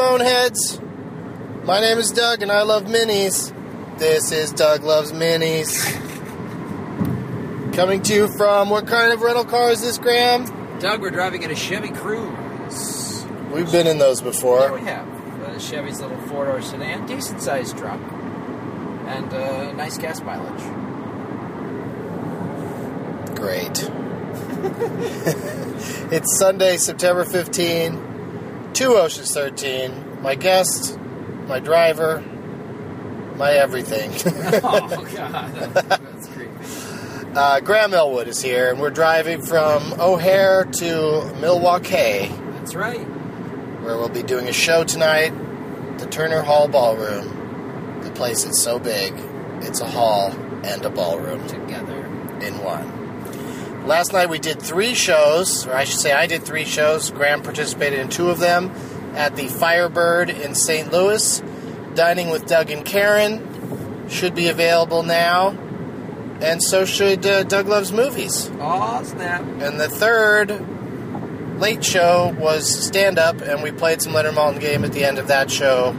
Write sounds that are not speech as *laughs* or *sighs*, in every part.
boneheads. My name is Doug, and I love minis. This is Doug Loves Minis. Coming to you from what kind of rental car is this, Graham? Doug, we're driving in a Chevy Cruze. We've been in those before. Yeah, we have. Uh, Chevy's little four door sedan, decent sized truck, and uh, nice gas mileage. Great. *laughs* it's Sunday, September 15, two Oceans 13. My guest, my driver, my everything. *laughs* oh, God. *laughs* That's creepy. uh, Graham Elwood is here, and we're driving from O'Hare to Milwaukee, That's right. where we'll be doing a show tonight. The Turner Hall Ballroom. The place is so big, it's a hall and a ballroom Together. in one. Last night we did three shows, or I should say I did three shows. Graham participated in two of them at the Firebird in St. Louis. Dining with Doug and Karen should be available now, and so should uh, Doug Loves Movies. Oh, snap. And the third late show was stand up, and we played some Leonard Maltin game at the end of that show.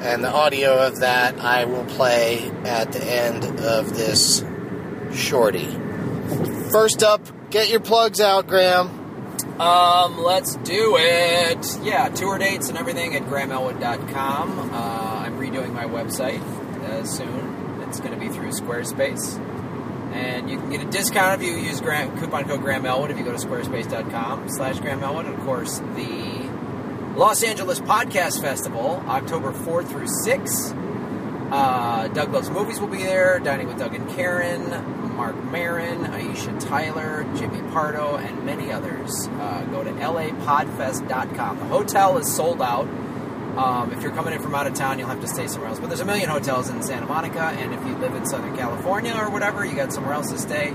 And the audio of that I will play at the end of this shorty. First up, get your plugs out, Graham. Um, let's do it. Yeah, tour dates and everything at grahamelwood.com. Uh, I'm redoing my website uh, soon. It's going to be through Squarespace. And you can get a discount if you use Graham, coupon code Graham Elwood if you go to squarespace.com slash Graham Elwood. And of course, the Los Angeles Podcast Festival, October 4th through 6th. Uh, Doug Loves Movies will be there, Dining with Doug and Karen, Marc Maron, Aisha Tyler, Jimmy Pardo, and many others. Uh, go to lapodfest.com. The hotel is sold out. Um, if you're coming in from out of town, you'll have to stay somewhere else. But there's a million hotels in Santa Monica, and if you live in Southern California or whatever, you got somewhere else to stay.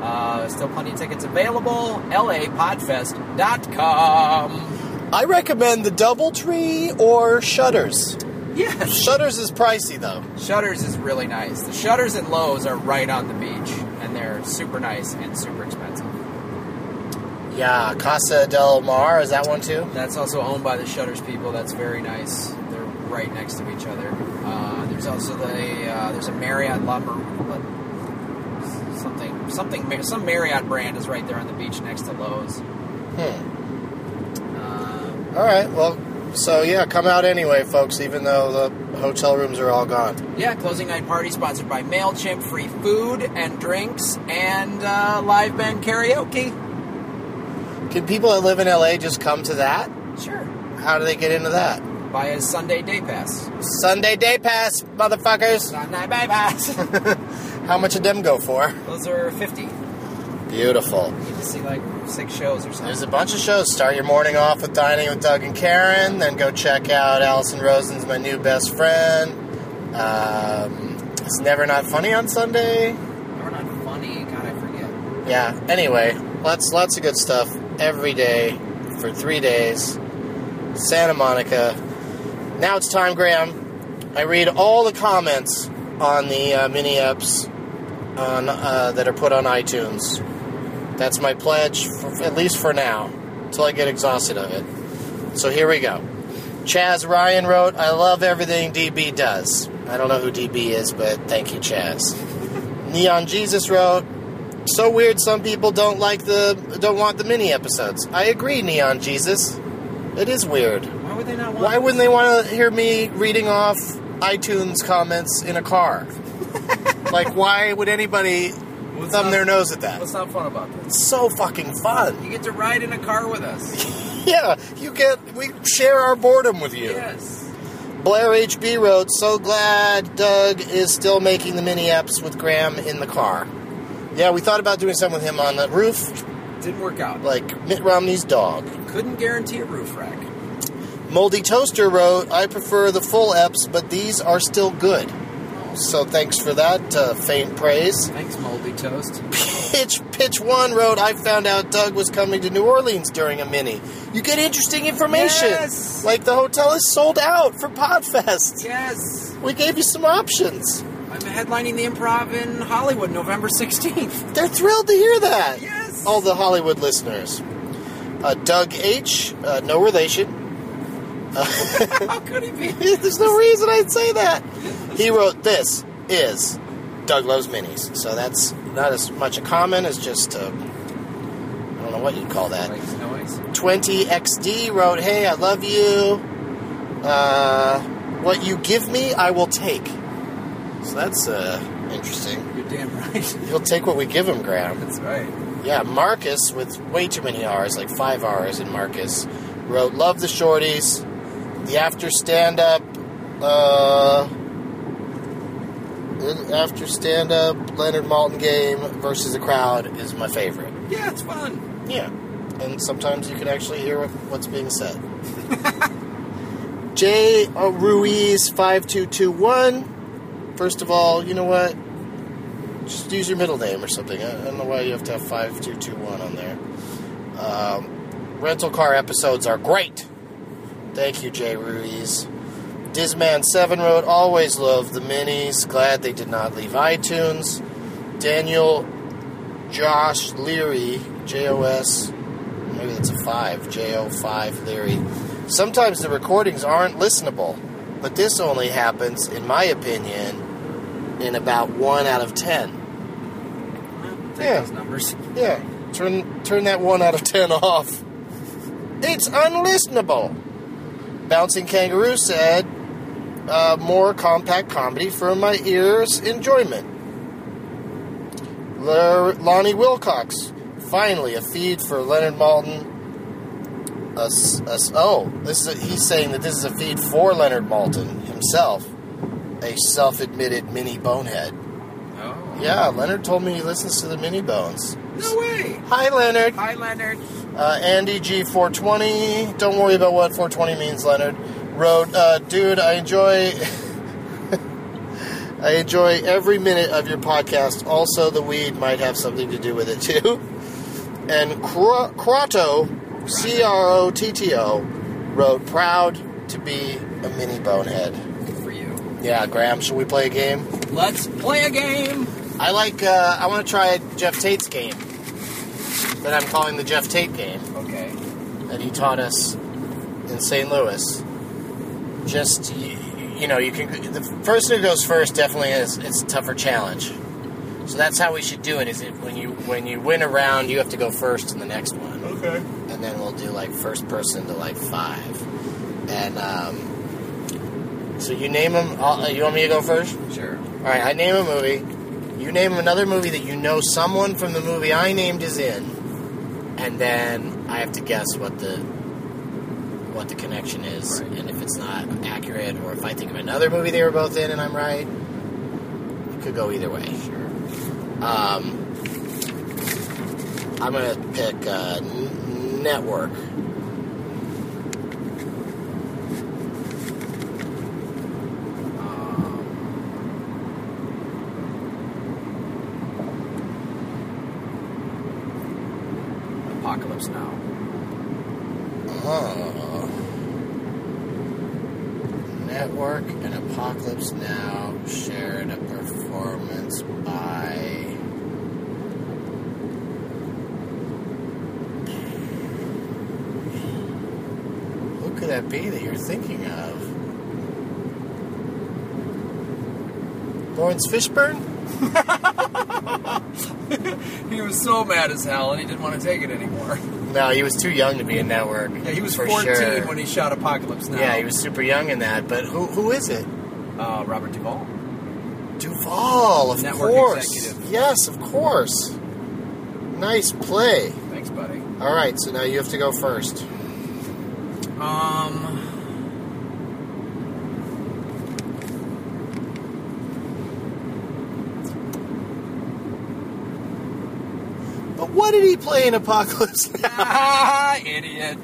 Uh, still plenty of tickets available. lapodfest.com. I recommend the Doubletree or Shutters. Yes. Shutters is pricey though. Shutters is really nice. The Shutters and Loews are right on the beach, and they're super nice and super expensive. Yeah, Casa del Mar is that one too? That's also owned by the Shutters people. That's very nice. They're right next to each other. Uh, there's also the uh, there's a Marriott La Mar- something something some Marriott brand is right there on the beach next to Loews. Hmm. Uh, All right. Well, so yeah, come out anyway, folks. Even though the hotel rooms are all gone. yeah, closing night party sponsored by Mailchimp. Free food and drinks and uh, live band karaoke. Can people that live in LA just come to that? Sure. How do they get into that? Buy a Sunday day pass. Sunday day pass, motherfuckers. Sunday day pass. *laughs* How much did them go for? Those are fifty. Beautiful. You get to see like six shows or something. There's a bunch of shows. Start your morning off with dining with Doug and Karen. Then go check out Alison Rosen's My New Best Friend. Um, it's never not funny on Sunday. We're not funny. God, I forget. Yeah. Anyway, lots lots of good stuff every day for three days. Santa Monica. Now it's time, Graham. I read all the comments on the uh, mini apps on uh, that are put on iTunes. That's my pledge, for, at least for now, until I get exhausted of it. So here we go. Chaz Ryan wrote, "I love everything DB does." I don't know who DB is, but thank you, Chaz. *laughs* Neon Jesus wrote, so weird some people don't like the don't want the mini episodes. I agree, Neon Jesus. It is weird. Why would they not want? Why wouldn't they want to hear me reading off iTunes comments in a car? *laughs* like why would anybody What's thumb not- their nose at that? What's not fun about this? It's so fucking fun. You get to ride in a car with us. *laughs* Yeah, you get we share our boredom with you. yes. Blair HB wrote, "So glad Doug is still making the mini apps with Graham in the car." Yeah, we thought about doing something with him on the roof, Didn't work out. like Mitt Romney's dog. Couldn't guarantee a roof rack. Moldy Toaster wrote, I prefer the full EPs, but these are still good. So thanks for that uh, faint praise. Thanks, Moldy Toast. *laughs* Pitch Pitch One wrote, I found out Doug was coming to New Orleans during a mini. You get interesting information. Yes. Like the hotel is sold out for Podfest. Yes. We gave you some options. I'm headlining the improv in Hollywood November 16th. They're thrilled to hear that. Yes. All the Hollywood listeners. Uh, Doug H, uh, no relation. How could he be? *laughs* There's no reason I'd say that. He wrote, This is Doug Loves Minis. So that's not as much a comment as just, uh, I don't know what you'd call that. Makes noise. 20XD wrote, Hey, I love you. Uh, what you give me, I will take. So that's uh, interesting. You're damn right. *laughs* He'll take what we give him, Graham. That's right. Yeah, Marcus, with way too many R's, like five R's in Marcus, wrote, Love the Shorties. The after stand up, uh, after stand up Leonard Maltin game versus the crowd is my favorite. Yeah, it's fun. Yeah, and sometimes you can actually hear what's being said. *laughs* J. Ruiz five two two one. First of all, you know what? Just use your middle name or something. I I don't know why you have to have five two two one on there. Um, rental car episodes are great. Thank you, Jay Ruiz. Disman7 wrote, always loved the minis. Glad they did not leave iTunes. Daniel Josh Leary, J O S, maybe that's a 5, J O 5 Leary. Sometimes the recordings aren't listenable, but this only happens, in my opinion, in about 1 out of 10. Take Yeah. those numbers. Yeah, turn turn that 1 out of 10 off. It's unlistenable. Bouncing Kangaroo said, uh, more compact comedy for my ears' enjoyment. Lonnie Wilcox, finally a feed for Leonard Maltin. A a oh, this is a, he's saying that this is a feed for Leonard Maltin himself, a self-admitted mini bonehead. Oh. Yeah, Leonard told me he listens to the mini bones. No way. Hi, Leonard. Hi, Leonard. Uh, Andy G420. Don't worry about what 420 means, Leonard. Wrote, uh, dude, I enjoy. *laughs* I enjoy every minute of your podcast. Also, the weed might have something to do with it too. *laughs* And Cro- Crotto, C R O T T O, wrote, proud to be a mini bonehead. Good for you. Yeah, Graham, should we play a game? Let's play a game. I like. Uh, I want to try Jeff Tate's game that I'm calling the Jeff Tate game. Okay. that he taught us in St. Louis. Just you, you know, you can the person who goes first definitely is it's a tougher challenge. So that's how we should do it. Is it when you when you win a round, you have to go first in the next one, Okay. and then we'll do like first person to like five, and um, so you name them. Uh, you want me to go first? Sure. All right, I name a movie. You name another movie that you know someone from the movie I named is in, and then I have to guess what the what the connection is, Right. and if it's not accurate, or if I think of another movie they were both in and I'm right. It could go either way. Sure. Um, I'm gonna pick uh, N- Network. Um, Apocalypse Now. Oh. Network and Apocalypse Now shared a performance by. Who could that be that you're thinking of? Laurence Fishburne? *laughs* He was so mad as hell, and he didn't want to take it anymore. No, he was too young to be in Network. Yeah, he was for 14 sure. when he shot Apocalypse Now. Yeah, he was super young in that. But who who is it? Uh, Robert Duvall. Duvall, of Network course. executive. Yes, of course. Nice play. Thanks, buddy. All right, so now you have to go first. Um. But what did he play in Apocalypse Now? Ah, *laughs* idiot.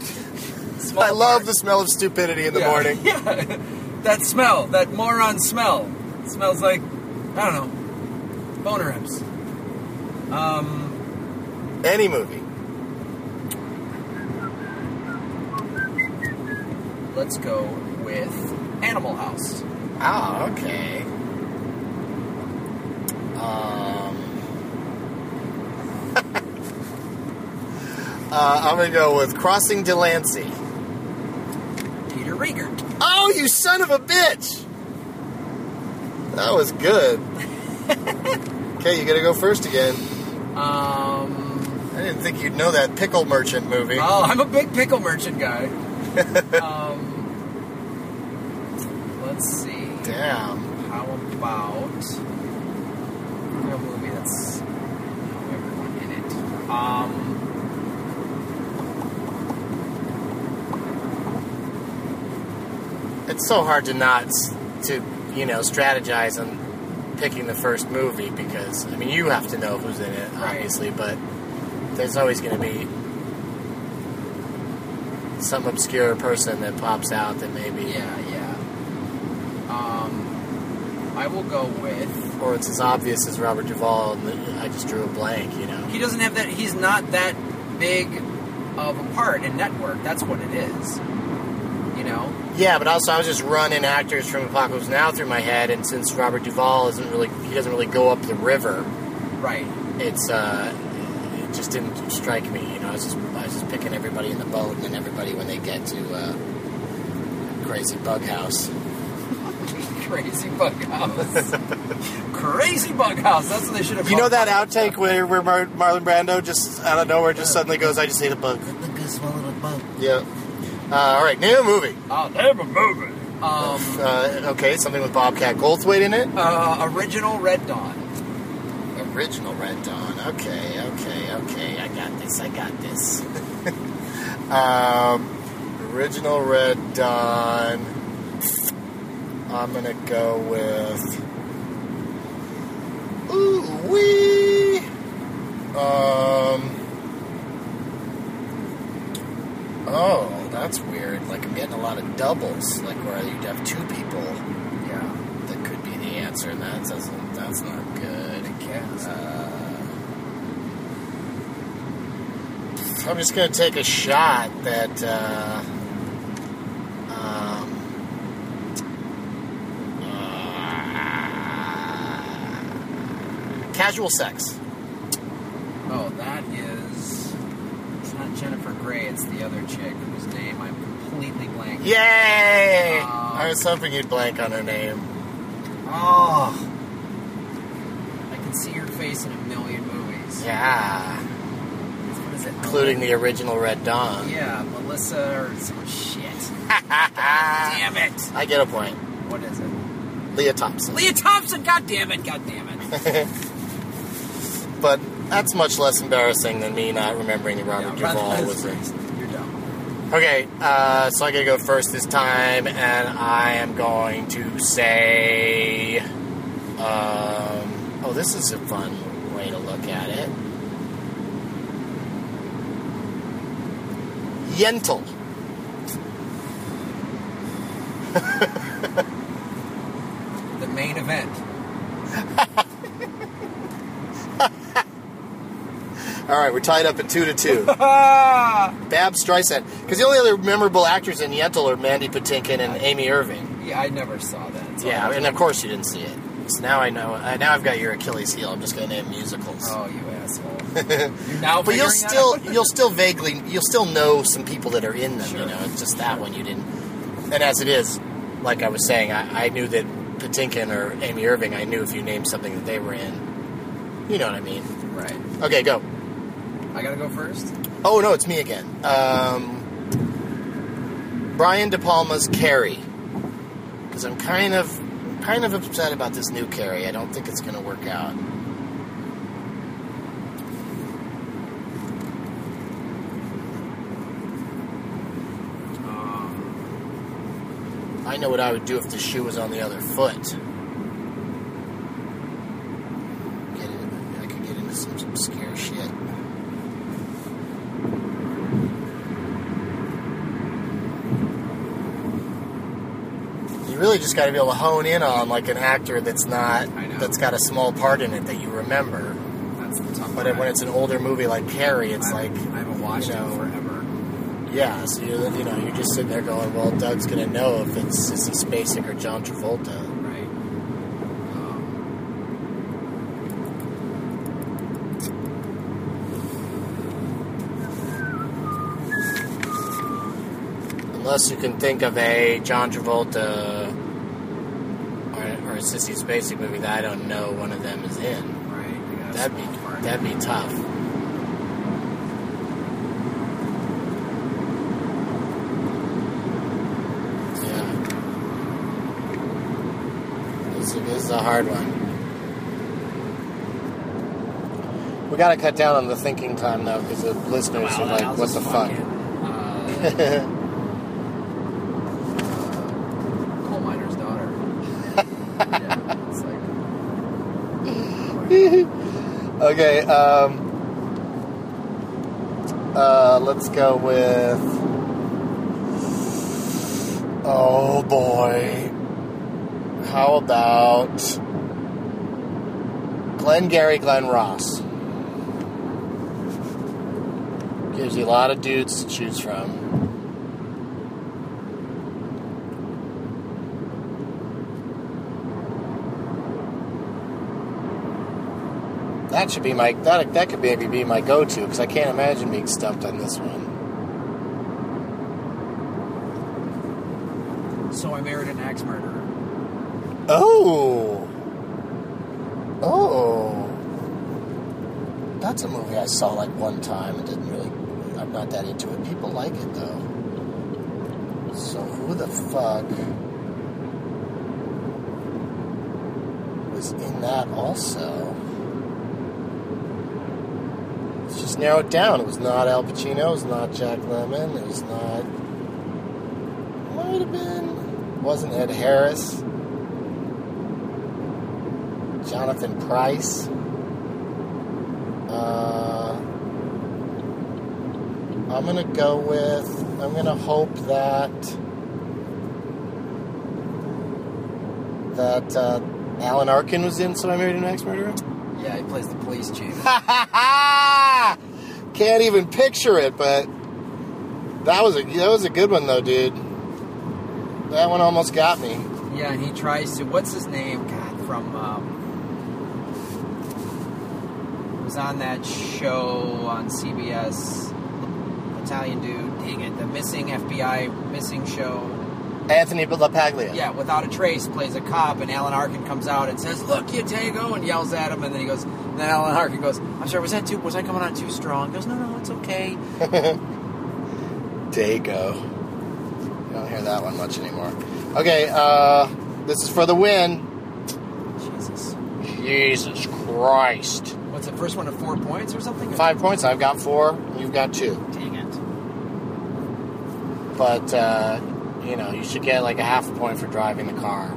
Small I love the smell of stupidity in the Yeah. morning. Yeah. *laughs* that smell, that moron smell. smells like, I don't know, boner imps. Um, Any movie. let's go with Animal House. Oh, okay. Um, uh, I'm gonna go with Crossing Delancey. Peter Riegert. Oh, you son of a bitch! That was good. *laughs* okay, you gotta go first again. Um, I didn't think you'd know that pickle merchant movie. oh, I'm a big pickle merchant guy. *laughs* um, let's see. Damn. How about a movie that's everyone in it? Um, It's so hard to not to you know strategize on picking the first movie because I mean you have to know who's in it obviously, but there's always going to be some obscure person that pops out that maybe yeah, yeah. Um, I will go with. or it's as obvious as Robert Duvall and I just drew a blank, you know. He doesn't have that. He's not that big of a part in Network. That's what it is. You know. Yeah, but also I was just running actors from Apocalypse Now through my head, and since Robert Duvall isn't really he doesn't really go up the river, Right. it's uh, it just didn't strike me. You know, I was just I was just picking everybody in the boat, and then everybody when they get to uh, Crazy Bug House. *laughs* Crazy bug house. Crazy bug house. That's what they should have. You know that outtake where, where Mar- Marlon Brando just out of nowhere just suddenly goes, "I just ate a bug." Yeah. Uh, all right, name a movie. Oh, damn a movie. Um, Uh, okay, something with Bobcat Goldthwait in it. uh, original Red Dawn. Original Red Dawn. Okay, okay, okay. I got this. I got this. *laughs* um, original Red Dawn. I'm gonna go with. Ooh wee. Um. Oh, that's weird. Like I'm getting a lot of doubles. Like where you'd have two people. Yeah. That could be the answer, and that doesn't. That's not good. I guess. Uh, I'm just gonna take a shot that. Uh, um, uh, casual sex. Oh, that is. It's Grey. It's the other chick whose name I'm completely blanking. Yay! Um, I was hoping you'd blank on her name. Oh. I can see your face in a million movies. Yeah, What is it? including the original Red Dawn. Yeah, Melissa or some shit. *laughs* Damn it! I get a point. What is it? Lea Thompson. Lea Thompson. God damn it! God damn it! *laughs* But that's much less embarrassing than me not remembering that Robert Yeah, Duvall was in. You're dumb. Okay, uh, so I gotta go first this time, and I am going to say. Um, oh, this is a fun way to look at it. Yentl. *laughs* All right, we're tied up at two to two. *laughs* *laughs* Bab Streisand, because the only other memorable actors in Yentl are Mandy Patinkin and Amy Irving. Yeah, I never saw that. so Yeah, and of course you didn't see it. So now I know. Uh, now I've got your Achilles heel. I'm just going to name musicals. Oh, you asshole! *laughs* Now but you'll still you'll still vaguely you'll still know some people that are in them. Sure. You know, it's just that one you didn't. And as it is, like I was saying, I, I knew that Patinkin or Amy Irving. I knew if you named something that they were in. You know what I mean? Right. Okay, go. I gotta go first. Oh no, it's me again. Um, Brian De Palma's Carrie, because I'm kind of kind of upset about this new Carrie. I don't think it's to work out. Um, I know what I would do if the shoe was on the other foot. Get in, I could get into some obscure shit. You really just got to be able to hone in on like an actor that's not that's got a small part in it that you remember. that's the tough But part. when it's an older movie like Carrie, it's I, like I haven't watched you know, it forever. Yeah, so you're you know you're just sitting there going, well, Doug's gonna know if it's Sissy Spacek or John Travolta. Right. Um, unless you can think of a John Travolta or, or a Sissy Spacek movie that I don't know one of them is in. Right. we got a That'd be part. that'd be tough. Yeah. This, this is a hard one. We got to cut down on the thinking time though, because the listeners Wow, are like, "What the fuck?" *laughs* fucking, Uh, coal miner's daughter. yeah, it's like. Okay, um, uh, let's go with. Oh boy. How about Glengarry Glen Ross? Gives you a lot of dudes to choose from. That should be my that that could maybe be my go-to because I can't imagine being stumped on this one. So I married an axe murderer. Oh, oh, that's a movie I saw like one time and didn't really. I'm not that into it. People like it though. So who the fuck was in that also? Let's just narrow it down. It was not Al Pacino. It was not Jack Lemmon. It was not. Might have been. Wasn't Ed Harris. Jonathan Pryce. Uh, I'm gonna go with. I'm gonna hope that that uh, Alan Arkin was in. So I married an ex murderer. Yeah, he plays the police chief. *laughs* Can't even picture it, but that was a that was a good one though, dude. That one almost got me. yeah, and he tries to. What's his name? God, from. Um, was on that show on CBS. Italian dude. Dang it, the missing FBI missing show. Anthony LaPaglia. Yeah, without a trace, plays a cop, and Alan Arkin comes out and says, "Look, you Tango," and yells at him, and then he goes. And then Alan Arkin goes, "I'm sorry, was that too? Was I coming on too strong?" He goes, "No, no, it's okay." *laughs* Dago. You don't hear that one much anymore. Okay, uh, this is for the win. Jesus, Jesus Christ. what's the first one to four points or something? Five points. I've got four. You've got two. Dang it. But, uh, you know, you should get like a half a point for driving the car.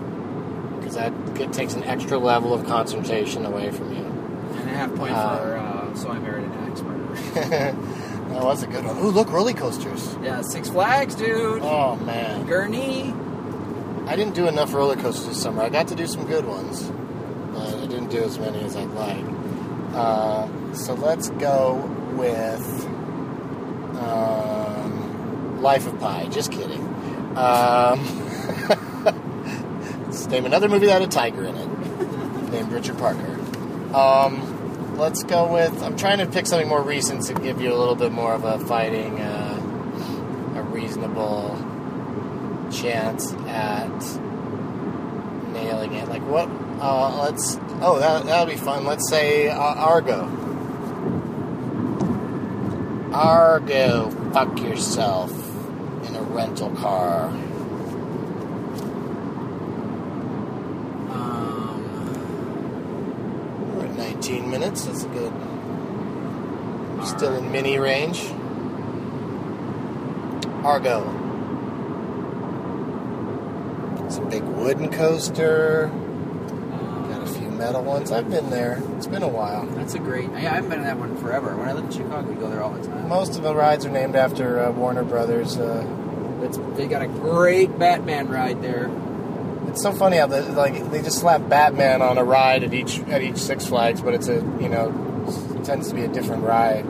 Because that it takes an extra level of concentration away from you. And a half point Uh, for uh, so I married an axe murderer. *laughs* *laughs* that was a good one. Ooh, look, roller coasters. yeah, Six Flags, dude. Oh, man. Gurnee. I didn't do enough roller coasters this summer. I got to do some good ones, but I didn't do as many as I'd like. Uh, so let's go with um, Life of Pi. Just kidding. Um, *laughs* let's name another movie that had a tiger in it, named Richard Parker. Um, let's go with. I'm trying to pick something more recent to give you a little bit more of a fighting, uh, a reasonable chance at nailing it. Like what? Uh, let's. Oh, that that'll be fun. Let's say uh, Argo. Argo, fuck yourself rental car. Um, We're at 19 minutes. That's good. Still in mini range. Argo. It's a big wooden coaster. Got a few metal ones. I've been there. It's been a while. that's a great. I, I haven't been in that one forever. When I lived in Chicago, we go there all the time. Most of the rides are named after uh, Warner Brothers. Uh, It's, they got a great Batman ride there. it's so funny how they, like they just slap Batman on a ride at each at each Six Flags, but it's a you know it tends to be a different ride.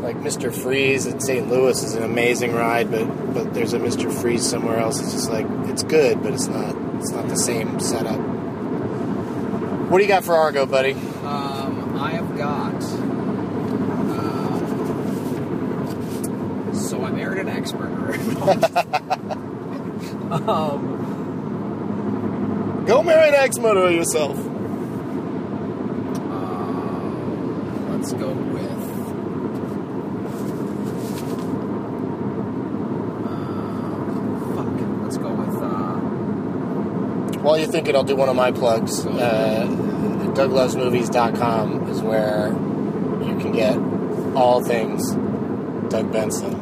Like Mr. Freeze at St. Louis is an amazing ride, but but there's a Mr. Freeze somewhere else. It's just like it's good, but it's not it's not the same setup. What do you got for Argo, buddy? Um, I have got. So I married an ex murderer. *laughs* um, Go marry an ex murderer yourself. uh, let's go with. Uh, fuck. Let's go with. Uh, While you're thinking, I'll do one of my plugs. Uh, DougLovesMovies.com is where you can get all things Doug Benson.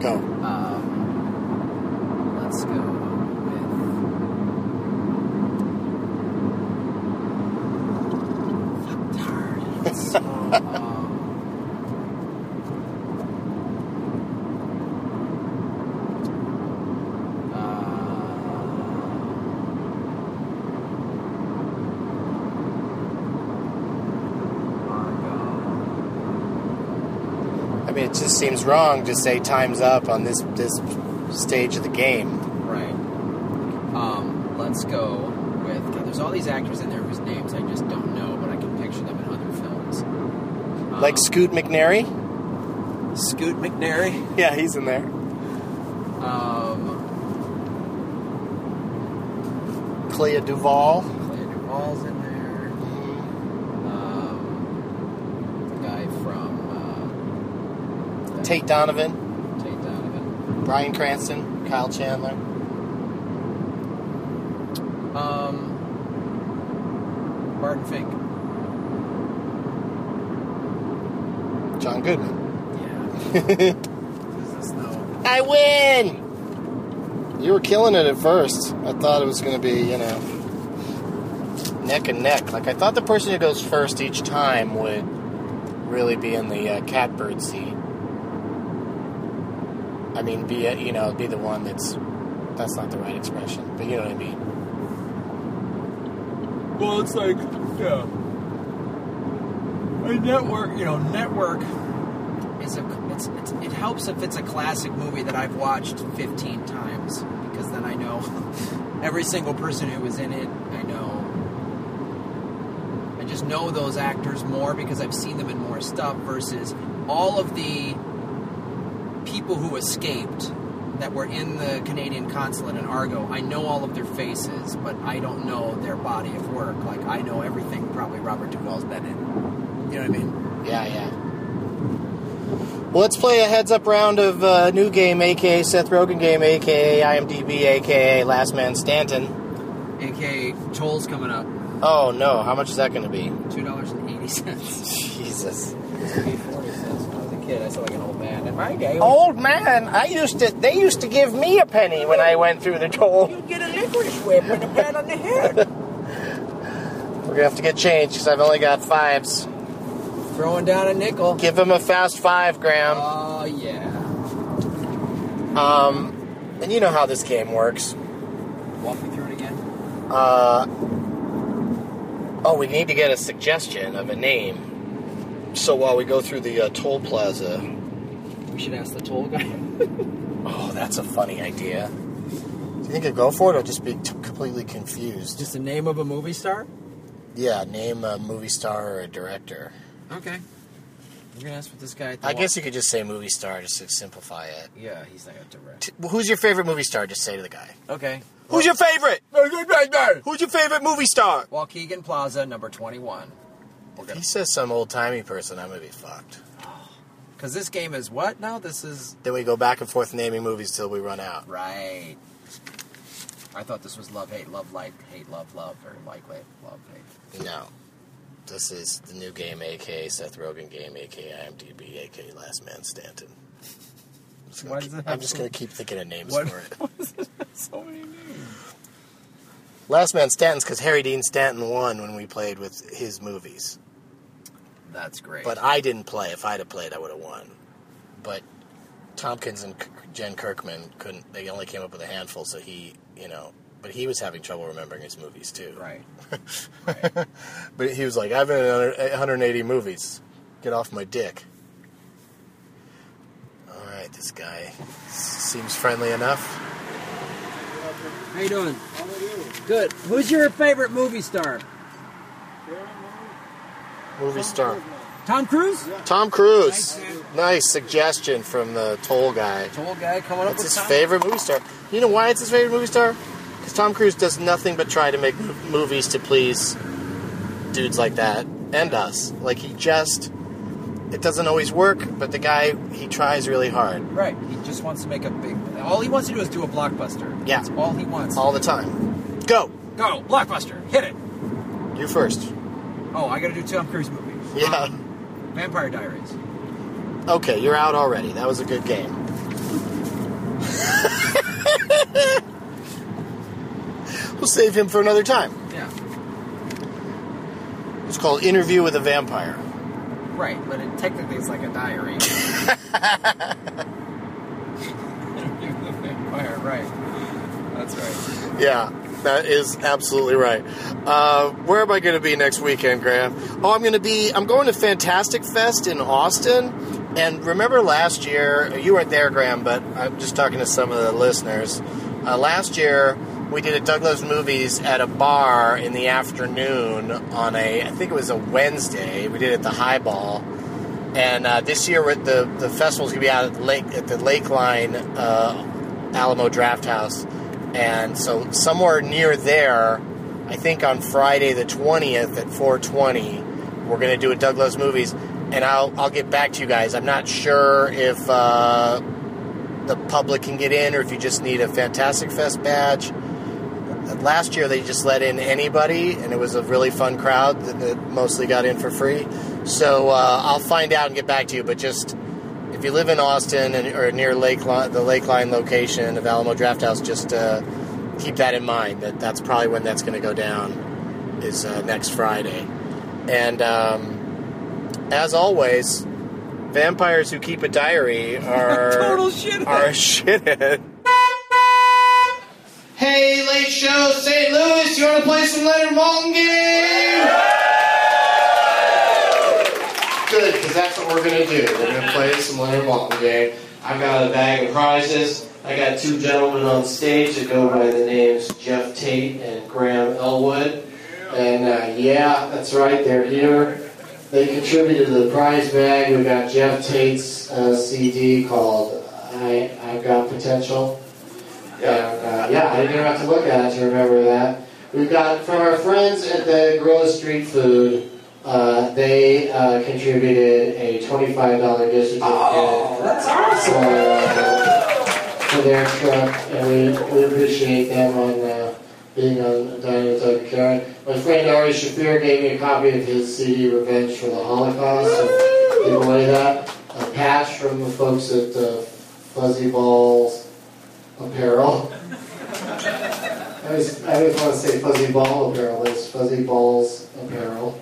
Go. um, let's go with. Fuck, it's hard. It's so, um, I mean, it just seems wrong to say time's up on this this stage of the game. Right. Um, let's go with. God, there's all these actors in there whose names I just don't know, but I can picture them in other films. Um, Like Scoot McNairy. Scoot McNairy. *laughs* Yeah, he's in there. Um, Clea Duvall. Clea Duvall's in there. Um, the guy from uh, Tate Donovan. Tate Donovan. Bryan Cranston. Kyle Chandler. Um, Barton Fink. John Goodman. Yeah. *laughs* No? I win! You were killing it at first. I thought it was going to be, you know, neck and neck. Like, I thought the person who goes first each time would really be in the uh, catbird seat. I mean, be, a, you know, be the one that's. That's not the right expression, but you know what I mean. Well, it's like, yeah. A network, you know, network is a. It's, it's, it helps if it's a classic movie that I've watched 15 times because then I know *laughs* every single person who was in it. I know. I just know those actors more because I've seen them in more stuff versus all of the people who escaped that were in the Canadian consulate in Argo. I know all of their faces, but I don't know their body of work. Like I know everything probably Robert Duvall's been in. You know what I mean? Yeah, yeah. Well, let's play a heads up round of uh, new game, aka Seth Rogen game, aka IMDb, aka Last Man Stanton. AK Toll's coming up. Oh no, how much is that going to be? Two dollars and eighty cents. *laughs* Jesus. Kid. I sound like an old man. In my day, Old man, I used to. They used to give me a penny when I went through the toll. you'd get a licorice whip and a pat on the head. *laughs* We're gonna have to get changed because I've only got fives. Throwing down a nickel. Give him a fast five, Graham. Oh yeah. Um, and you know how this game works. Walk me through it again. Uh, oh, we need to get a suggestion of a name. So while we go through the uh, toll plaza, We should ask the toll guy. *laughs* oh, that's a funny idea. Do you think I'd go for it or just be t- completely confused? Just the name of a movie star. Yeah, name a movie star or a director. Okay. We're gonna ask what this guy. I guess you could just say movie star just to simplify it. Yeah, he's not gonna direct. T- who's your favorite movie star? Just say to the guy. Okay. Who's your favorite? Who's your favorite movie star? Waukegan Plaza, number twenty-one. We're If gonna he says some old timey person, I'm gonna be fucked. *sighs* because this game is what now? This is Then we go back and forth naming movies till we run out. right. I thought this was love, hate, love, like, hate, love, love, or like, love, hate. No. This is the new game, aka Seth Rogen game, aka IMDb, aka Last Man Stanton. I'm just gonna Why keep- does it I'm just to keep thinking of names What? for it. *laughs* so many names. Last Man Stanton's because Harry Dean Stanton won when we played with his movies. That's great. But I didn't play. If I'd have played, I would have won. But Tompkins and K- Jen Kirkman couldn't. They only came up with a handful, so he, you know. But he was having trouble remembering his movies too. right. *laughs* But he was like, "I've been in 180 movies. Get off my dick." All right, this guy seems friendly enough. How you doing? Good. Who's your favorite movie star? Movie star. Tom Cruise? Tom Cruise. Nice. Nice suggestion from the toll guy. Toll guy coming up with his Tom- favorite movie star. You know why it's his favorite movie star? Because Tom Cruise does nothing but try to make movies to please dudes like that and us. Like he just, it doesn't always work, but the guy he tries really hard Right. He just wants to make a big. All he wants to do is do a blockbuster. Yeah. That's all he wants. all the time. Go, Go blockbuster. Hit it. you first. Oh, I got to do Tom Cruise movies. Yeah. Um, Vampire Diaries. Okay, you're out already. That was a good game. *laughs* we'll save him for another time. Yeah. It's called Interview with a Vampire. Right, but it technically it's like a diary. *laughs* *laughs* Interview with a Vampire, right. That's right. Yeah, that is absolutely right. Uh, where am I going to be next weekend, Graham? Oh, I'm going to be. I'm going to Fantastic Fest in Austin. And remember last year, you weren't there, Graham, but I'm just talking to some of the listeners. Uh, last year, we did a Doug Loves Movies at a bar in the afternoon on a, I think it was a Wednesday. We did it at the Highball. And uh, this year, the the festival's gonna be out at Lake at the Lakeline uh, Alamo Drafthouse, and so somewhere near there, I think on Friday the twentieth at four twenty, we're gonna do a Doug Loves Movies, and I'll I'll get back to you guys. I'm not sure if uh, the public can get in or if you just need a Fantastic Fest badge. Last year they just let in anybody, and it was a really fun crowd that, that mostly got in for free. So uh, I'll find out and get back to you. But just if you live in Austin and, or near Lakeline, the Lakeline location of Alamo Drafthouse, just uh, keep that in mind. That that's probably when that's going to go down is uh, next Friday. And um, as always, vampires who keep a diary are *laughs* Total shithead. Are a shithead. Hey, late show, St. Louis, you want to play some Leonard Maltin game? Good, because that's what we're going to do. We're going to play some Leonard Maltin game. I've got a bag of prizes. I got two gentlemen on stage that go by the names Jeff Tate and Graham Elwood. And uh, yeah, that's right, they're here. They contributed to the prize bag. We got Jeff Tate's uh, CD called I, I've Got Potential. And uh, yeah, I didn't even have to look at it to remember that. We've got from our friends at the Guerrilla Street Food. Uh, they uh, contributed a twenty-five dollar gift certificate Oh, that's awesome. for, uh, for their truck, and we, we appreciate them on uh, being on Doug and Karen. My friend Ari Shaffir gave me a copy of his CD "Revenge for the Holocaust." So give away that. A patch from the folks at uh, Fuzzy Balls Apparel. I always, I always want to say Fuzzy Ball Apparel, it's Fuzzy Balls Apparel.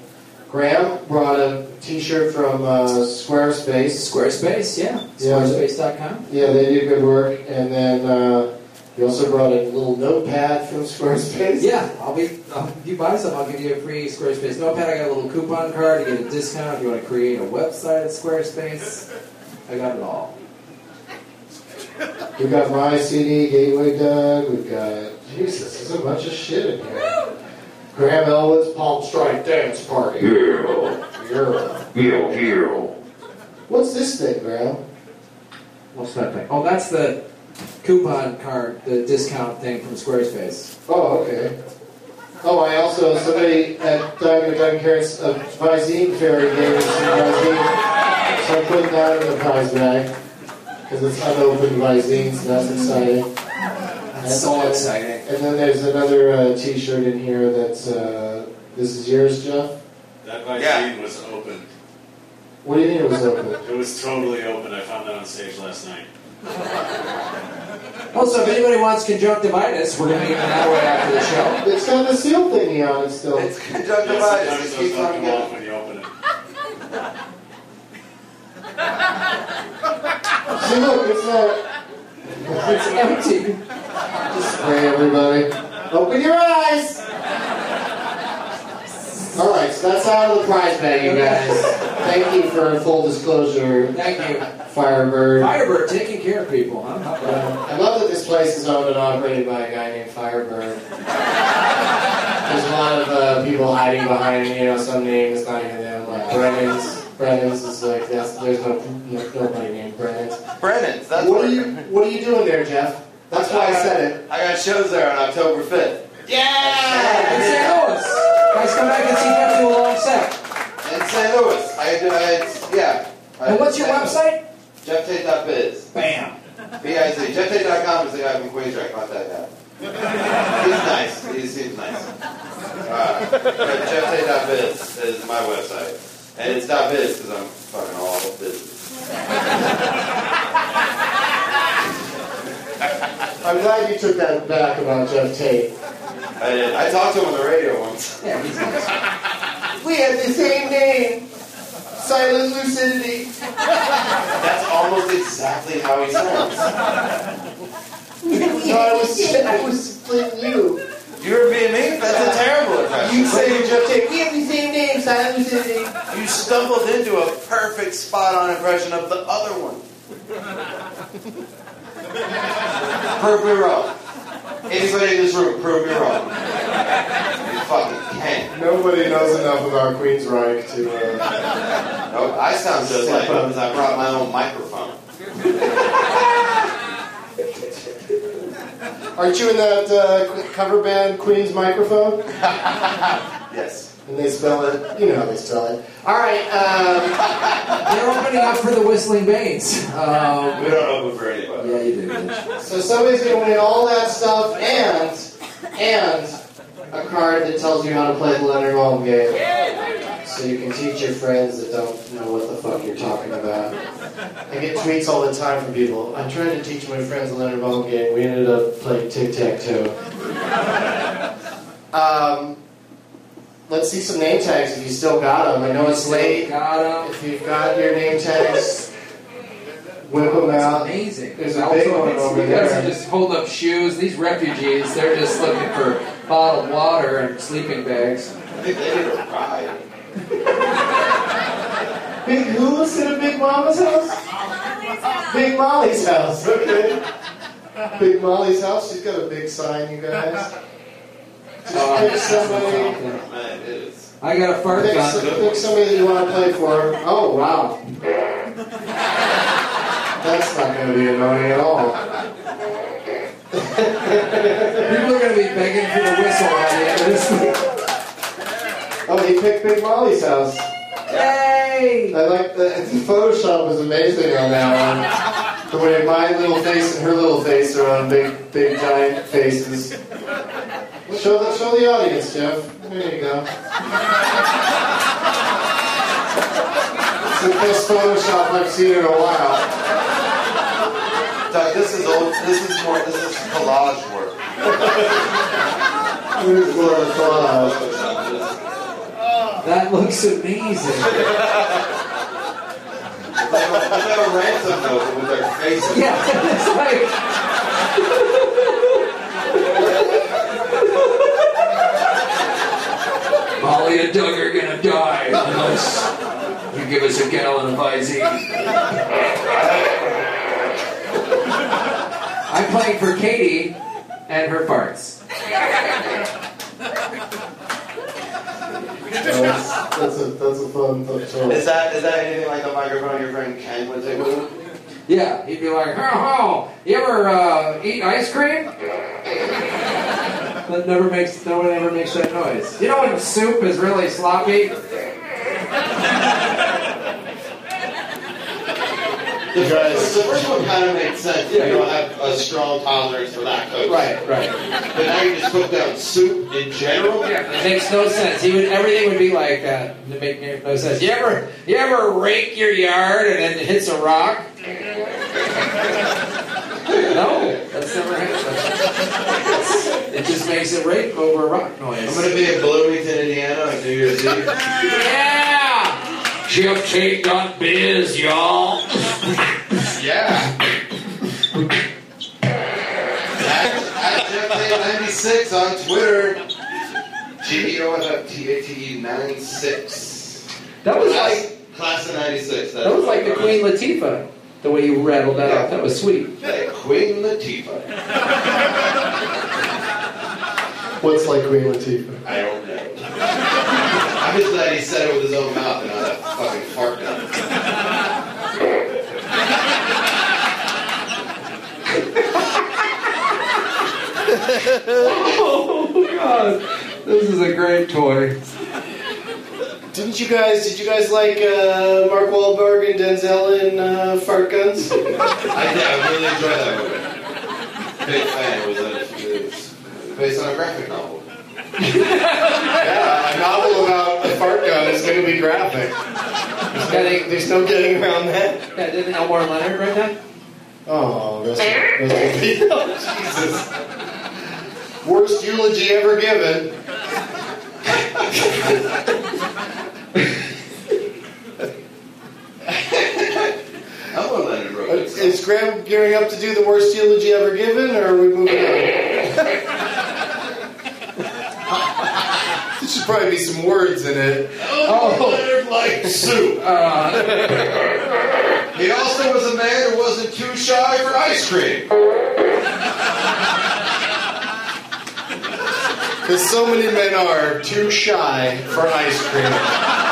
Graham brought a T-shirt from uh, Squarespace. Squarespace, yeah. Yeah. Squarespace.com. Yeah, they do good work. And then uh, you also brought a little notepad from *laughs* Squarespace. Yeah, I'll be. Um, if you buy some, I'll give you a free Squarespace notepad. I got a little coupon card to get a discount if you want to create a website at Squarespace. I got it all. We've got my CD, Gateway Doug. We've got Jesus, there's a bunch of shit in here. Graham Elwood's Palm Strike Dance Party. Yeah. Hero, hero. What's this thing, Graham? What's that thing? Oh, that's the coupon card, the discount thing from Squarespace. Oh, okay. Oh, I also somebody at Doug and Doug and Karen's uh, Visine Fairy gave us some Visine, so I'm putting that in the prize bag because it's unopened Visine, so that's exciting. That's so exciting. And then there's another uh, T-shirt in here that's uh, this is yours, Jeff. That Visine Yeah. was open. What do you mean it was open? *laughs* It was totally open. I found that on stage last night. Also, if anybody wants conjunctivitis, we're going to be giving that away after the show. *laughs* It's got the seal thingy on it still. It's Yes, conjunctivitis. sometimes Just those keep don't on come off when you open it. See, look, it's not. It's empty. Just spray everybody. Open your eyes. All right, so that's out of the prize bag, you guys. Thank you for full disclosure, Thank you. Firebird. Firebird taking care of people, huh? Uh, I love that this place is owned and operated by a guy named Firebird. There's a lot of uh, people hiding behind, you know, some names, not even them, like Brennan's. Brennan's is like that's there's no, no nobody named Brennan's. Brennan's. That's what are you What are you doing there, Geoff? That's why I said it. I got shows there on October 5th. Yeah! In St. Louis. Guys, come back and see Geoff do a long set. In St. Louis. I do. I, yeah. And what's your website? GeoffTate.biz. Bam. B-I-Z. GeoffTate.com is the guy from Queensrÿche. Contact that. He's nice. He seems nice. Uh, but GeoffTate.biz is my website. And it's .biz because I'm fucking all business. I'm glad you took that back about Geoff Tate. I did. I talked to him on the radio once. Yeah. We have the same name. Silent lucidity. That's almost exactly how he sounds. No, I was I was playing you. You were being me? That's a terrible impression. You say Geoff Tate. We have the same name. Silent lucidity. You stumbled into a perfect spot-on impression of the other one. *laughs* prove me wrong. Anybody in this room, prove me wrong. You fucking can't. Nobody knows enough about Queensrÿche to. Uh... Nope, I sound just like him because I brought my own microphone. Aren't you in that uh, cover band Queen's microphone? *laughs* Yes. And they spell it. You know how they spell it. All right. Um, *laughs* They're opening up for the Whistling Banes. Um, *laughs* We don't open for anybody. yeah, you do. So somebody's gonna win all that stuff and and a card that tells you how to play the Leonard Maltin game. So you can teach your friends that don't know what the fuck you're talking about. I get tweets all the time from people. I'm trying to teach my friends the Leonard Maltin game. We ended up playing tic tac toe. Um, let's see some name tags if you still got them. I know it's late. Got him. If you've got your name tags, whip them That's out. amazing. There's a big one over You guys there. are just hold up shoes. These refugees, they're just looking for bottled water and sleeping bags. I think they need a *laughs* ride. Big who's in a Big Mama's house? Big Molly's house, okay. Big Molly's house, she's got a big sign, you guys. Pick somebody, Man, it is. I got a fart pick, gun. some- pick somebody that you want to play for. Oh, wow. That's not going to be annoying at all. People are going to be begging for the whistle by the end of this. Oh, he picked Big Molly's house. Yay! I like the, the Photoshop was amazing on that one. The way my little face and her little face are on big, big, giant faces. Show the, show the audience, Geoff. There you go. It's the best Photoshop I've seen in a while. Doug, this is old. This is more. This is collage work. Here's more of collage. That looks amazing. It's like a, like a ransom note with their faces. Yeah, *laughs* it's like. Molly and Doug are gonna die unless you give us a gallon of IZ. I'm playing for Katie and her farts. That's, that's, a, that's a fun th- Is that is that anything like the microphone your friend Ken would take with him? Yeah, he'd be like, "Oh, oh you ever uh, eat ice cream?" That never makes no one ever makes that noise. You know when soup is really sloppy? The first, the first one kind of makes sense. Yeah. You don't have a strong tolerance for lactose. Right, right. But now you just put down soup in general. Yeah, it makes no sense. He would everything would be like that. To make no sense. You ever you ever rake your yard and then it hits a rock? No, that's never happened. It just makes it rake over a rock noise. I'm gonna be in Bloomington, Indiana on New Year's Eve. Yeah! Gypsy got biz, y'all. Yeah. at, at GeoffTate96 on Twitter. G E O F F T A T E 96. That was Class, like class of 96. that was like the Queen Latifah. The way you rattled that off. That was sweet. Hey, Queen Latifah. What's like Queen Latifah? I don't know. I'm just glad he said it with his own mouth and not a fucking fart gun. *laughs* Oh God, this is a great toy. Didn't you guys? Did you guys like uh, Mark Wahlberg and Denzel in uh, Fart Guns? *laughs* I, did, I really enjoyed that movie. Big fan. It was, a, it was based on a graphic novel. *laughs* yeah, a novel about a fart gun is going to be graphic. There's no, there's no getting around that. Yeah, didn't Elmore Leonard write that? Oh, rest in- rest in peace. *laughs* Oh, Jesus. Worst eulogy ever given. Elmore Leonard wrote it. Is Graham gearing up to do the worst eulogy ever given, or are we moving on? there should probably be some words in it. Oh. Oh, Elmore Leonard liked soup. Uh. he also was a man who wasn't too shy for ice cream. Because so many men are too shy for ice cream.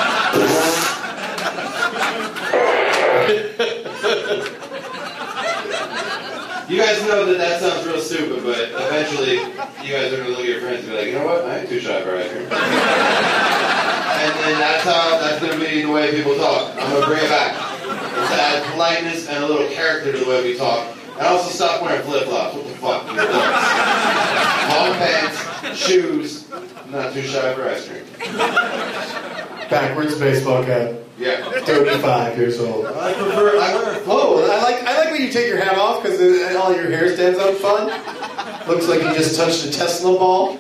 You guys know that that sounds real stupid, but eventually you guys are to look at your friends and be like, you know what? I ain't too shy for cream. and then that's how, that's to be the way people talk. I'm to bring it back. Let's add politeness and a little character to the way we talk. And also stop wearing flip-flops. What the fuck? Long pants, shoes, not too shy for ice cream. Backwards baseball cap. Yeah. *laughs* 35 years old. I prefer, I Oh, I like I like when you take your hat off because all your hair stands up fun. Looks like you just touched a Tesla ball.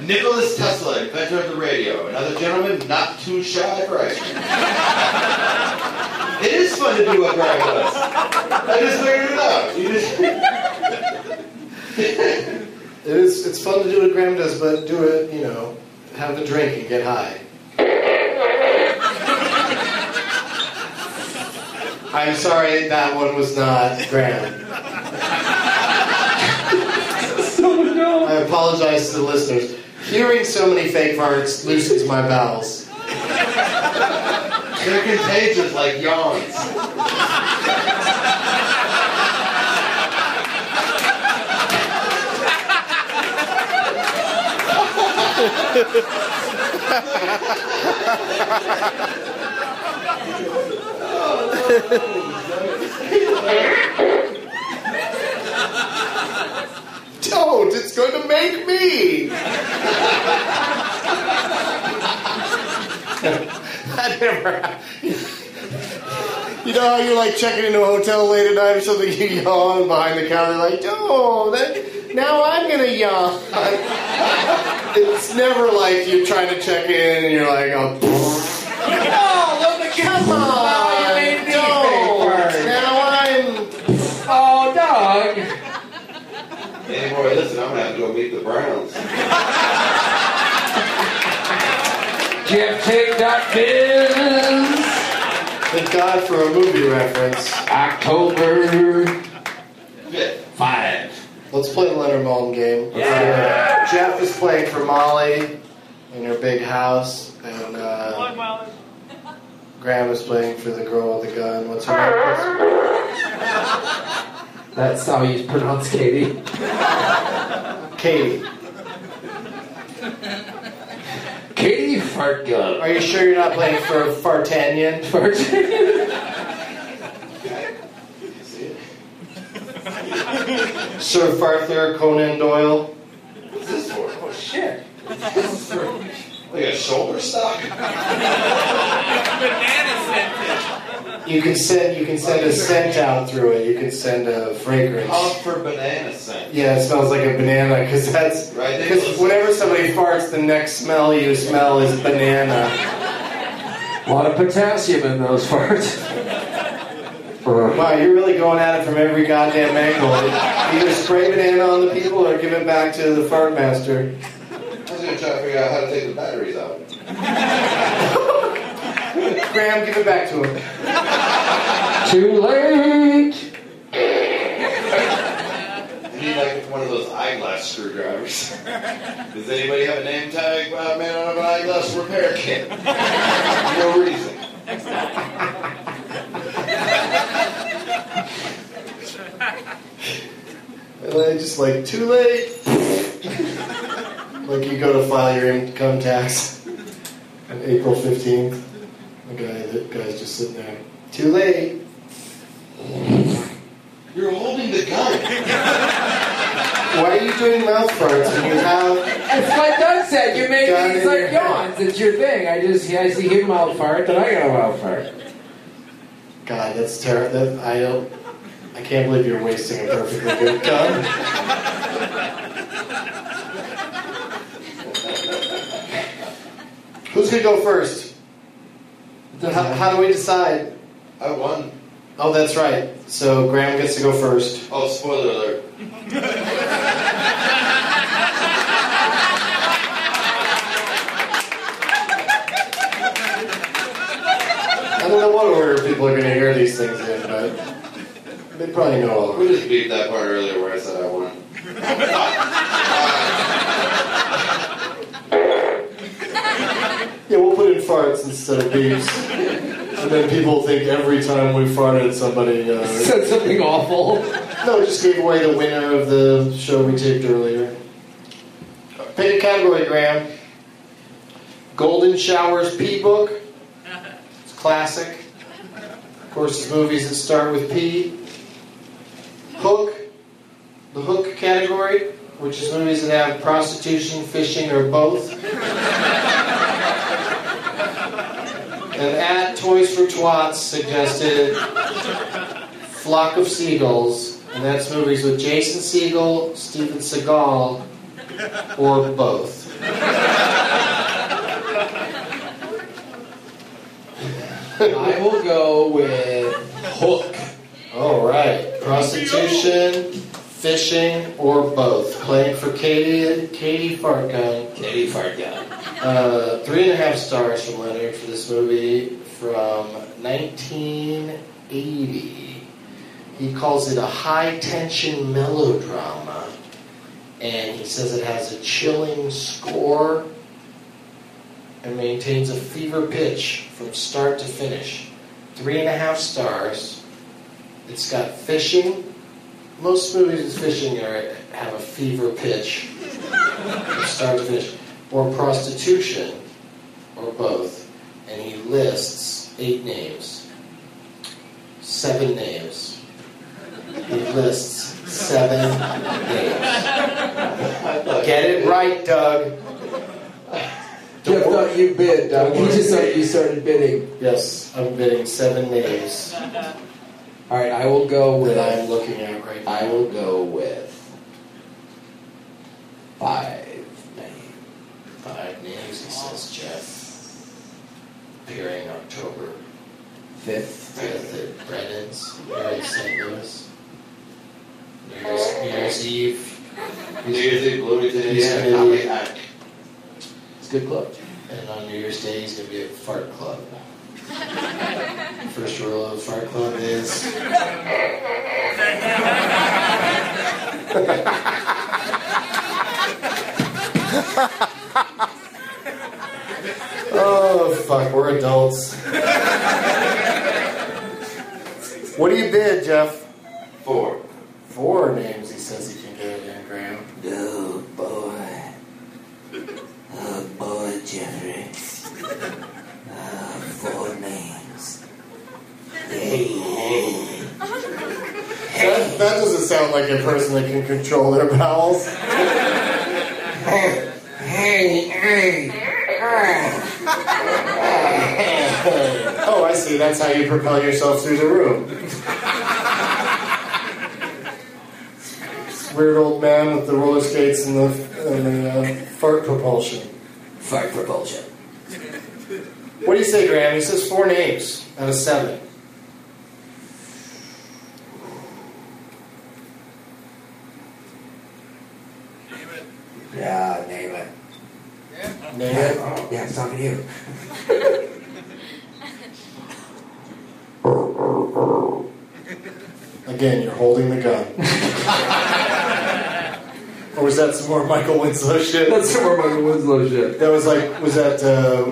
Nicholas Tesla, inventor of the radio. Another gentleman not too shy for ice cream. it is fun to do what Greg does. I just figured it out. You just... It is. It's fun to do what Graham does, but do it. You know, have a drink and get high. I'm sorry, that one was not Graham. *laughs* I apologize to the listeners. Hearing so many fake farts loosens my bowels. *laughs* They're contagious like yawns. *laughs* Don't! It's going to make me! that never. You know how you're like checking into a hotel late at night or something, you yawn behind the counter, like, oh, that, now I'm gonna yawn. it's never like you're trying to check in and you're like, oh, *laughs* Oh, look at come on, go meet the Browns. GeoffTate.biz. Thank God for a movie reference. October Yeah. 5. Let's play the Leonard Maltin game. Let's do it. Geoff is playing for Molly in her big house, and uh, Graham is playing for the girl with the gun. What's her name? That's how you pronounce Katie. Katie. Katie Fart Gun. Are you sure you're not playing for Fartanian? *laughs* Fart. Sir Farther Conan Doyle? What's this for? oh, shit. *laughs* Like a shoulder stock? You can send you can send a scent out through it. You can send a fragrance. Off for banana scent. Yeah, it smells like a banana because that's Right, because Nicholas. whenever somebody farts, the next smell you smell is banana. A lot of potassium in those farts. *laughs* Wow, you're really going at it from every goddamn angle. Either spray banana on the people or give it back to the fart master. I was gonna try to figure out how to take the batteries out. *laughs* Graham, give it back to him. too late. You need like one of those eyeglass eyeglass screwdrivers. Does anybody have a name tag? Uh, man on an eyeglass repair kit. no reason. And then just like, too late. like you go to file your income tax on April 15th. The guy, the guy's just sitting there. Too late. You're holding the gun. Why are you doing mouth farts when you have It's like Doug said, you make Gun these in like your yawns. It's your thing. I just I see him mouth fart, then I got a mouth fart. God, that's terrible. That, I don't. I can't believe you're wasting a perfectly good gun. Who's gonna go first? How, how do we decide? I won. Oh, that's right. So Graham gets to go first. Oh, spoiler alert. I don't know what order people are gonna hear these things in, but they probably know all. We just beat that part earlier where I said I won. *laughs* Yeah, we'll put in farts instead of beeps. And then people think every time we farted, somebody. Uh, *laughs* Said something awful. no, just gave away the winner of the show we taped earlier. Pick a category, Graham. Golden Showers P book. It's classic. Of course, it's movies that start with P. Hook. The hook category, which is movies that have prostitution, fishing, or both. And at Toys for Twats suggested Flock of Seagulls, and that's movies with Jason Segel, Steven Seagal, or both. I will go with Hook. All right, prostitution, fishing, or both. Playing for Katie, Katie Fartgun. Katie Fartgun. Uh, three and a half stars from Leonard for this movie from 1980. He calls it a high tension melodrama, and he says it has a chilling score and maintains a fever pitch from start to finish. Three and a half stars. It's got fishing. Most movies with fishing are, have a fever pitch from start to finish or prostitution, or both. And he lists eight names, seven names. He lists seven names. Get it right, Doug. Geoff thought you bid, Doug. He just you started bidding. Yes, I'm bidding seven names All right, I will go with. that I'm looking at right now. I will go with five names. Five names, he says, Geoff. Appearing October Fifth. 5th at Brennan's here in St. Louis. New Year's, New Year's Eve. New Year's Eve, Bloomington, He's Indiana. gonna be- Copy It's a good club. And on New Year's Day, he's going to be at Fart Club. *laughs* First rule of Fart Club is. *laughs* oh, fuck, we're adults. what do you bid, Geoff? Four. Four names he says he can get it in, Graham. Oh boy. Oh boy, Jeffrey. Oh, four names. That, doesn't sound like a person that can control their bowels. hey, hey, hey. Oh, I see. That's how you propel yourself through the room. Weird old man with the roller skates and the, and the uh, fart propulsion. Fart propulsion. What do you say, Graham? He says four names out of seven. Yeah, name it. Name it. Yeah, it's talking to you. Again, you're holding the gun. Or was that some more Michael Winslow shit? That's some more Michael Winslow shit. That was like, was that, uh,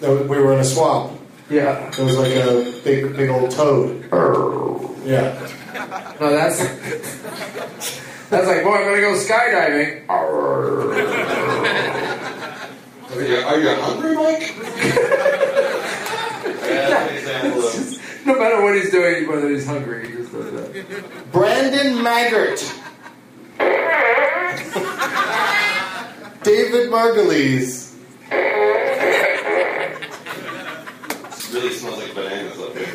that was- we were in a swamp. Yeah. It was like a big, big old toad. Yeah. No, that's that's like, boy, I'm gonna go skydiving. Are you, are you hungry, Mike? yeah, that's an example of. No matter what he's doing, whether he's hungry, he just does that. Brandon Maggart. David Margulies. really smells like bananas up here.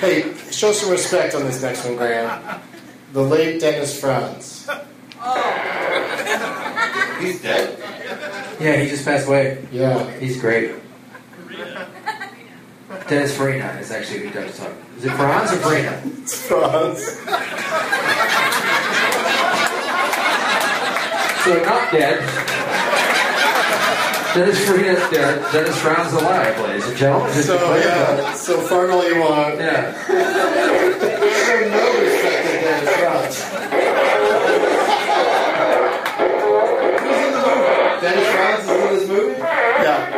Hey, show some respect on this next one, Graham. The late Dennis Franz. Oh. He's dead. Yeah, he just passed away. Yeah. He's great. Dennis Farina is actually who does talk. Is it Franz or Farina? Franz. So not dead. Dennis Farina's dead. Dennis Franz is alive, ladies and gentlemen. Just So, to yeah, so far all you want. Yeah. I no respect for Dennis Franz. Dennis Franz is in this movie? Yeah.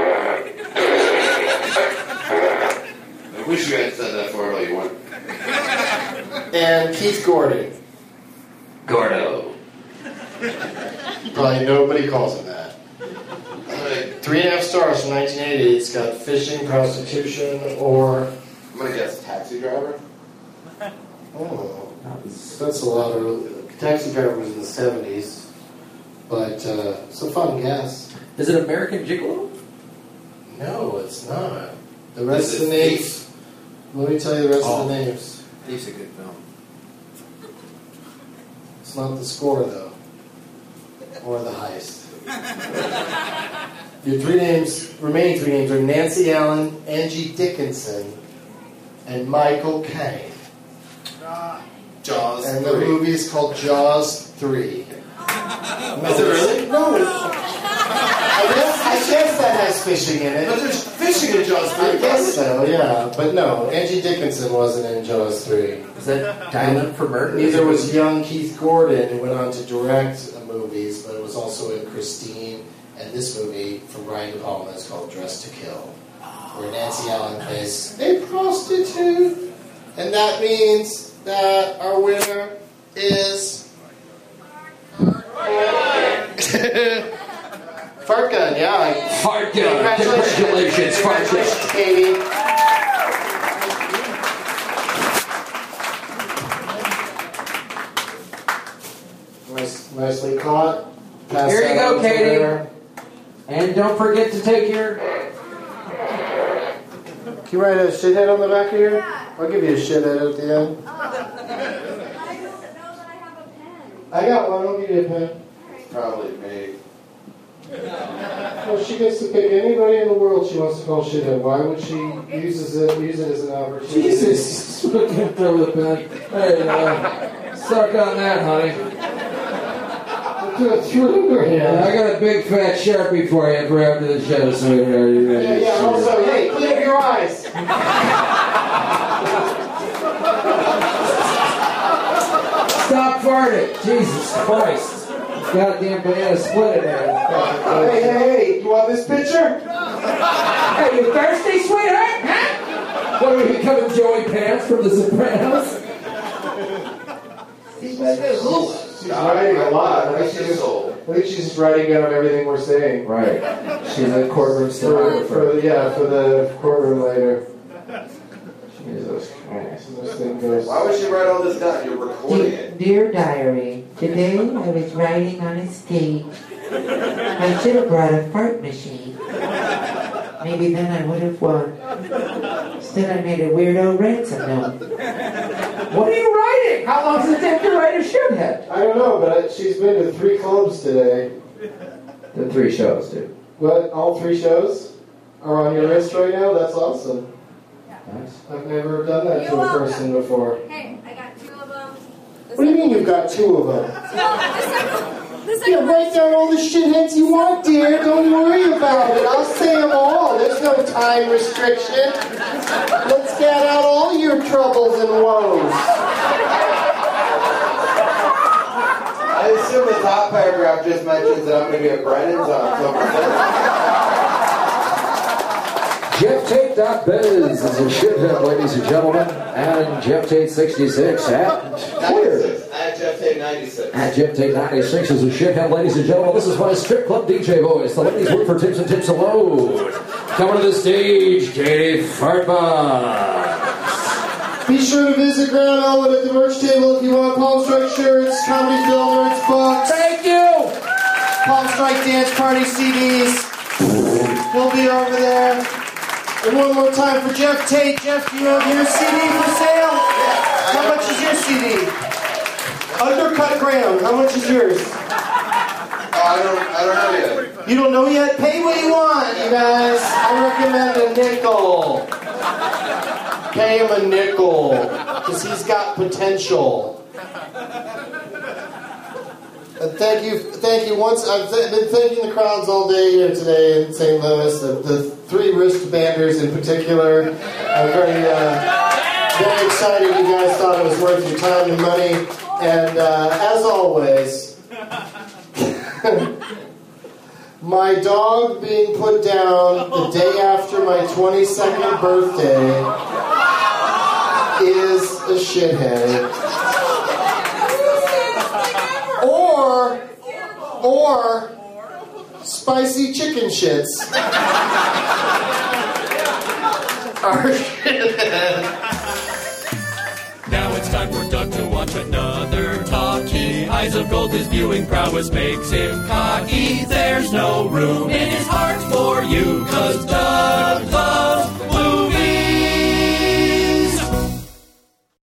I wish you had said that for all you want. And Keith Gordon. Gordo. Probably nobody calls him that. I'm Three and a half stars from 1980. It's got fishing, prostitution, or I'm gonna guess taxi driver. oh, that's a lot of. Taxi driver was in the 70s, but uh, it's a fun guess. Is it American Gigolo? No, it's not. The rest Is of the it names. Let me tell you the rest of the Oh. names. He's a good film. It's not the score though, or the heist. *laughs* Your three names, remaining three names, are Nancy Allen, Angie Dickinson, and Michael Caine. Jaws. And the movie is called Jaws 3. Is it really? No. I guess, I guess that has fishing in it. But there's fishing in Jaws 3. I guess so, yeah. But no, Angie Dickinson wasn't in Jaws 3. Is that Dial M for Murder? Neither was young Keith Gordon, who went on to direct movies, but it was also in Christine and this movie from Brian De Palma is called Dressed to Kill, where Nancy Allen plays a prostitute. And that means that our winner is. Fart gun, yeah. Fart gun. Congratulations, Fart gun. Katie. Nice, nicely caught. Pass Here you go, Katie. her. And don't forget to take your. Can you write a shithead on the back of here? I'll give you a shithead at the end. Oh. I don't know that I have a pen. I got one. I'll give you a pen. It's Probably me. *laughs* Well, she gets to pick anybody in the world she wants to call shithead. Why would she use it, use it as an opportunity? Jesus. *laughs* Fucking throw the pen. Hey, uh, suck on that, honey. Do through her hand. I got a big fat sharpie for you for after the show, sweetheart. You ready? Yeah, yeah. Also, hey, clean up your eyes. *laughs* Stop farting. Jesus Christ. Goddamn banana split it there. Hey, hey, hey. You want this picture? Hey, you thirsty, sweetheart? Huh? What are we becoming Joey Pants from The Sopranos? She's writing a lot. I think she's, I think she's writing down everything we're saying. Right. She's a courtroom For, stenographer. for, yeah, for the courtroom later. Jesus Christ. This thing goes. Why would she write all this down? You're recording it. Dear Diary, today I was riding on a stage. I should have brought a fart machine. Maybe then I would have won. Instead, I made a weirdo ransom note. What are you writing? How long does it take to write a shithead? I don't know, but she's been to three clubs today. The three shows, dude. What? All three shows are on your list right now? That's awesome. Nice. I've never done that to You're a welcome. person before. Hey, I got two of them. The What do you mean you've got two of them? No, the second, the second Yeah, write down all the shitheads you want, dear. Don't worry about it. I'll say them all. There's no time restriction. Let's get out all your troubles and woes. I assume the top paragraph just mentions that I'm going to be at Brennan's on October 5th. GeoffTate.biz is a shithead, ladies and gentlemen, and GeoffTate66 at Twitter. 96. At Geoff Tate 96. At GeoffTate96 is a shithead, ladies and gentlemen. This is my strip club DJ voice. The ladies work for tips and tips alone. Coming to the stage, Katie Fartman. Be sure to visit Graham Elwood at the merch table if you want Palm Strike shirts, comedy film nerds books, Thank you! Palm Strike dance party CDs. We'll be over there. And one more time for Geoff Tate. Geoff, do you have your CD for sale? Yeah, How much is your CD? Undercut Graham. How much is yours? Oh, I don't, I don't know yet. You don't know yet? Pay what you want, you guys. I recommend a nickel. Pay him a nickel. Because he's got potential. And thank you, thank you. Once I've th- been thanking the crowds all day here today in St. Louis. The, the three wristbanders in particular. I'm very, uh, very excited. You guys thought it was worth your time and money. And uh, as always, *laughs* my dog being put down the day after my 22nd birthday is a shithead. Or, or, spicy chicken shits *laughs* Now it's time for Doug to watch another talkie. Eyes of gold, his viewing prowess makes him cocky. There's no room in his heart for you, cause Doug loves